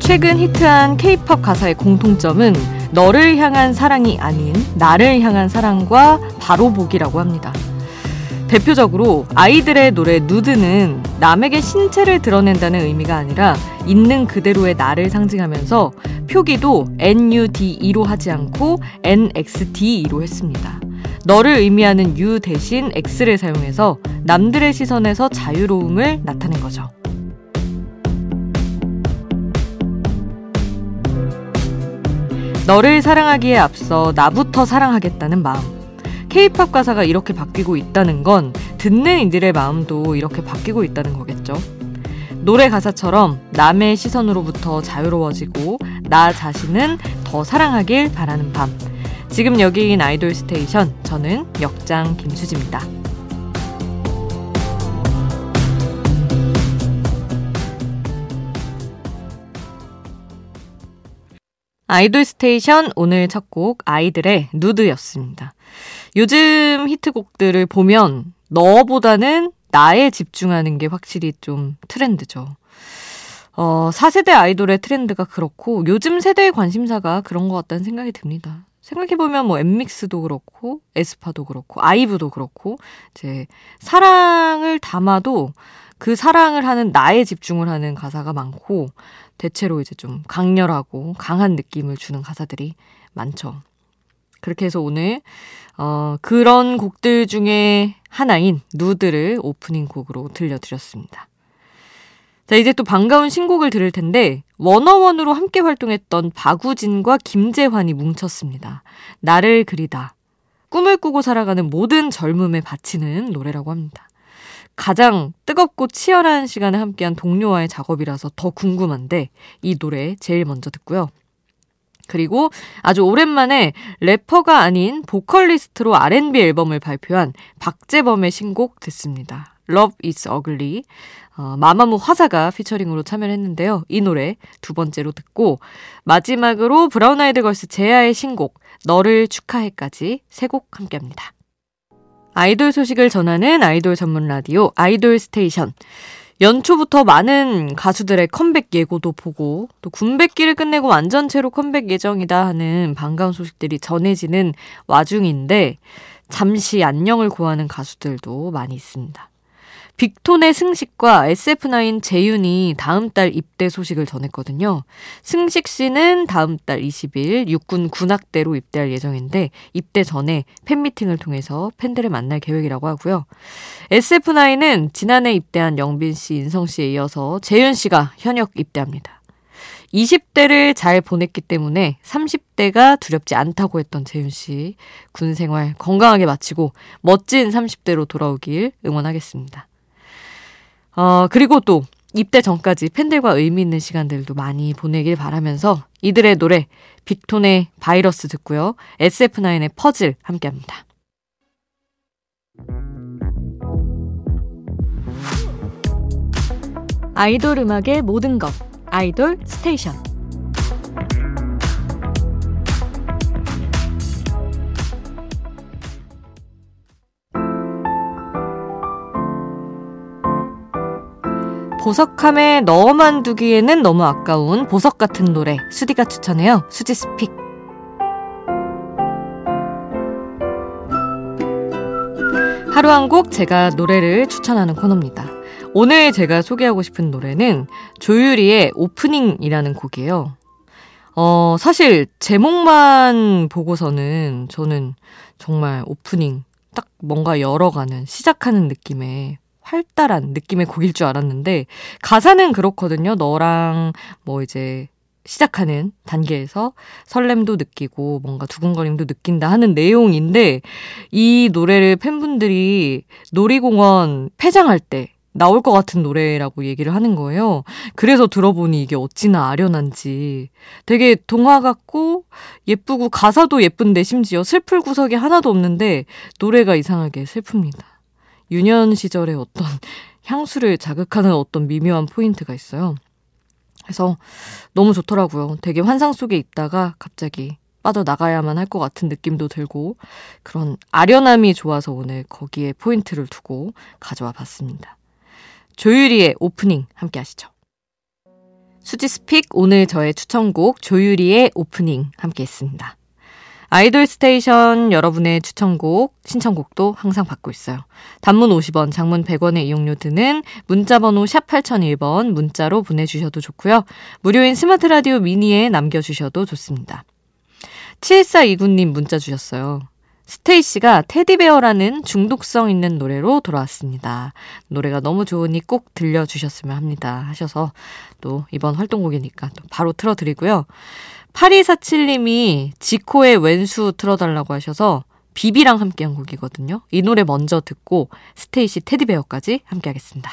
최근 히트한 케이팝 가사의 공통점은 너를 향한 사랑이 아닌 나를 향한 사랑과 바로 보기라고 합니다. 대표적으로 아이들의 노래 누드는 남에게 신체를 드러낸다는 의미가 아니라 있는 그대로의 나를 상징하면서 표기도 NUDE로 하지 않고 NXDE로 했습니다. 너를 의미하는 U 대신 X를 사용해서 남들의 시선에서 자유로움을 나타낸 거죠. 너를 사랑하기에 앞서 나부터 사랑하겠다는 마음. 케이팝 가사가 이렇게 바뀌고 있다는 건 듣는 이들의 마음도 이렇게 바뀌고 있다는 거겠죠. 노래 가사처럼 남의 시선으로부터 자유로워지고 나 자신은 더 사랑하길 바라는 밤. 지금 여기인 아이돌 스테이션 저는 역장 김수지입니다. 아이돌 스테이션 오늘 첫 곡 아이들의 누드였습니다. 요즘 히트곡들을 보면 너보다는 나에 집중하는 게 확실히 좀 트렌드죠. 어, 4세대 아이돌의 트렌드가 그렇고 요즘 세대의 관심사가 그런 것 같다는 생각이 듭니다. 생각해보면 뭐 엔믹스도 그렇고 에스파도 그렇고 아이브도 그렇고 이제 사랑을 담아도 그 사랑을 하는 나에 집중을 하는 가사가 많고 대체로 이제 좀 강렬하고 강한 느낌을 주는 가사들이 많죠. 그렇게 해서 오늘 어, 그런 곡들 중에 하나인 누드를 오프닝 곡으로 들려드렸습니다. 자, 이제 또 반가운 신곡을 들을 텐데, 워너원으로 함께 활동했던 박우진과 김재환이 뭉쳤습니다. 나를 그리다. 꿈을 꾸고 살아가는 모든 젊음에 바치는 노래라고 합니다. 가장 뜨겁고 치열한 시간을 함께한 동료와의 작업이라서 더 궁금한데 이 노래 제일 먼저 듣고요. 그리고 아주 오랜만에 래퍼가 아닌 보컬리스트로 R&B 앨범을 발표한 박재범의 신곡 듣습니다. Love is Ugly. 어, 마마무 화사가 피처링으로 참여를 했는데요. 이 노래 두 번째로 듣고 마지막으로 브라운 아이드 걸스 제아의 신곡 너를 축하해까지 세 곡 함께 합니다. 아이돌 소식을 전하는 아이돌 전문 라디오 아이돌 스테이션. 연초부터 많은 가수들의 컴백 예고도 보고 또 군백기를 끝내고 완전체로 컴백 예정이다 하는 반가운 소식들이 전해지는 와중인데 잠시 안녕을 고하는 가수들도 많이 있습니다. 빅톤의 승식과 SF9 재윤이 다음 달 입대 소식을 전했거든요. 승식 씨는 다음 달 20일 육군 군악대로 입대할 예정인데 입대 전에 팬미팅을 통해서 팬들을 만날 계획이라고 하고요. SF9은 지난해 입대한 영빈 씨, 인성 씨에 이어서 재윤 씨가 현역 입대합니다. 20대를 잘 보냈기 때문에 30대가 두렵지 않다고 했던 재윤 씨. 군 생활 건강하게 마치고 멋진 30대로 돌아오길 응원하겠습니다. 어, 그리고 또 입대 전까지 팬들과 의미 있는 시간들도 많이 보내길 바라면서 이들의 노래 빅톤의 바이러스 듣고요. SF9의 퍼즐 함께 합니다. 아이돌 음악의 모든 것 아이돌 스테이션 보석함에 넣어만 두기에는 너무 아까운 보석 같은 노래 수디가 추천해요. 수지's pick. 하루 한 곡 제가 노래를 추천하는 코너입니다. 오늘 제가 소개하고 싶은 노래는 조유리의 오프닝이라는 곡이에요. 어, 사실 제목만 보고서는 저는 정말 오프닝 딱 뭔가 열어가는 시작하는 느낌의 활달한 느낌의 곡일 줄 알았는데 가사는 그렇거든요. 너랑 뭐 이제 시작하는 단계에서 설렘도 느끼고 뭔가 두근거림도 느낀다 하는 내용인데 이 노래를 팬분들이 놀이공원 폐장할 때 나올 것 같은 노래라고 얘기를 하는 거예요. 그래서 들어보니 이게 어찌나 아련한지 되게 동화 같고 예쁘고 가사도 예쁜데 심지어 슬플 구석이 하나도 없는데 노래가 이상하게 슬픕니다. 유년 시절의 어떤 향수를 자극하는 어떤 미묘한 포인트가 있어요. 그래서 너무 좋더라고요. 되게 환상 속에 있다가 갑자기 빠져나가야만 할 것 같은 느낌도 들고 그런 아련함이 좋아서 오늘 거기에 포인트를 두고 가져와 봤습니다. 조유리의 오프닝 함께 하시죠. 수지's pick 오늘 저의 추천곡 조유리의 오프닝 함께 했습니다. 아이돌 스테이션 여러분의 추천곡, 신청곡도 항상 받고 있어요. 단문 50원, 장문 100원의 이용료 드는 문자번호 샵 8001번 문자로 보내주셔도 좋고요. 무료인 스마트 라디오 미니에 남겨주셔도 좋습니다. 7429님 문자 주셨어요. 스테이씨가 테디베어라는 중독성 있는 노래로 돌아왔습니다. 노래가 너무 좋으니 꼭 들려주셨으면 합니다. 하셔서 또 이번 활동곡이니까 또 바로 틀어드리고요. 8247님이 지코의 웬수 틀어달라고 하셔서 비비랑 함께한 곡이거든요. 이 노래 먼저 듣고 스테이씨 테디베어까지 함께 하겠습니다.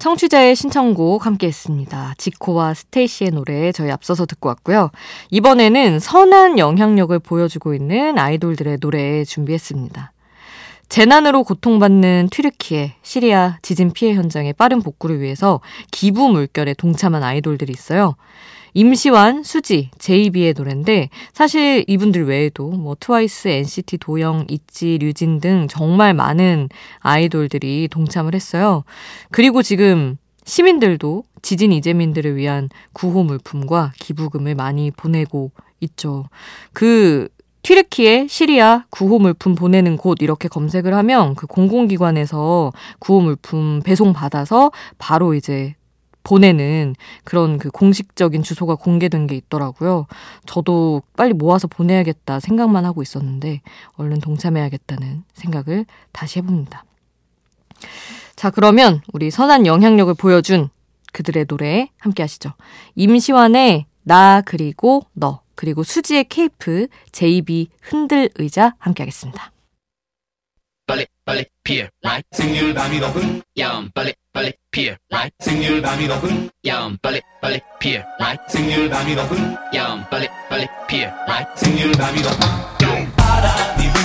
청취자의 신청곡 함께 했습니다. 지코와 스테이시의 노래 저희 앞서서 듣고 왔고요. 이번에는 선한 영향력을 보여주고 있는 아이돌들의 노래 준비했습니다. 재난으로 고통받는 튀르키예, 시리아 지진 피해 현장의 빠른 복구를 위해서 기부 물결에 동참한 아이돌들이 있어요. 임시완, 수지, 제이비의 노래인데 사실 이분들 외에도 뭐 트와이스, NCT 도영, 있지, 류진 등 정말 많은 아이돌들이 동참을 했어요. 그리고 지금 시민들도 지진 이재민들을 위한 구호 물품과 기부금을 많이 보내고 있죠. 그 튀르키예, 시리아 구호 물품 보내는 곳 이렇게 검색을 하면 그 공공기관에서 구호 물품 배송 받아서 바로 이제 보내는 그런 그 공식적인 주소가 공개된 게 있더라고요. 저도 빨리 모아서 보내야겠다 생각만 하고 있었는데 얼른 동참해야겠다는 생각을 다시 해봅니다. 자, 그러면 우리 선한 영향력을 보여준 그들의 노래 함께 하시죠. 임시완의 나 그리고 너 그리고 수지의 케이프 제이비 흔들 의자 함께 하겠습니다. 빨리 빨리 피어 라이 생률 밤이 높은 야음 빨리 빨리 피어 라이 생률 밤이 높은 야음 빨리 빨리 피어 라이 생률 밤이 높은 야음 빨리 빨리 피어 라이 생률 밤이 높은 바람이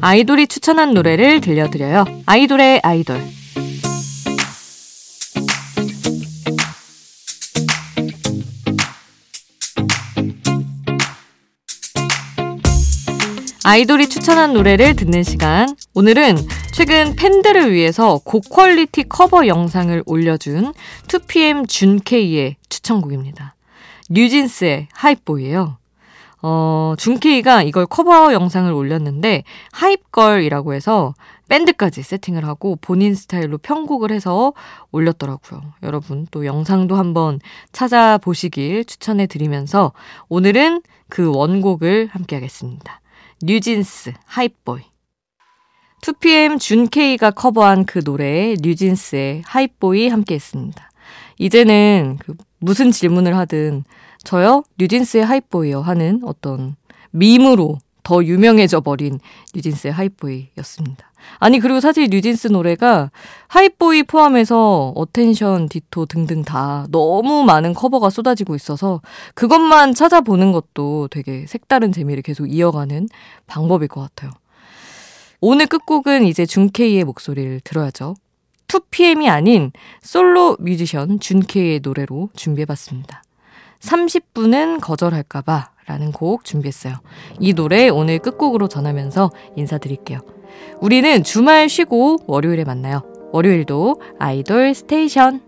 아이돌이 추천한 노래를 들려드려요. 아이돌의 아이돌. 아이돌이 추천한 노래를 듣는 시간. 오늘은 최근 팬들을 위해서 고퀄리티 커버 영상을 올려준 2PM 준케이의 추천곡입니다. 뉴진스의 하이보이예요. 어, 준케이가 이걸 커버 영상을 올렸는데 Hype Girl이라고 해서 밴드까지 세팅을 하고 본인 스타일로 편곡을 해서 올렸더라고요. 여러분 또 영상도 한번 찾아보시길 추천해 드리면서 오늘은 그 원곡을 함께 하겠습니다. 뉴진스 Hype Boy 2PM 준케이가 커버한 그 노래 뉴진스의 Hype Boy 함께 했습니다. 이제는 그 무슨 질문을 하든 저요? 뉴진스의 Hype Boy요 하는 어떤 밈으로 더 유명해져 버린 뉴진스의 Hype Boy였습니다. 아니 그리고 사실 뉴진스 노래가 Hype Boy 포함해서 Attention, Ditto 등등 다 너무 많은 커버가 쏟아지고 있어서 그것만 찾아보는 것도 되게 색다른 재미를 계속 이어가는 방법일 것 같아요. 오늘 끝곡은 이제 준케이의 목소리를 들어야죠. 2PM이 아닌 솔로 뮤지션 준케이의 노래로 준비해봤습니다. 30분은 거절할까봐 라는 곡 준비했어요. 이 노래 오늘 끝곡으로 전하면서 인사드릴게요. 우리는 주말 쉬고 월요일에 만나요. 월요일도 아이돌 스테이션.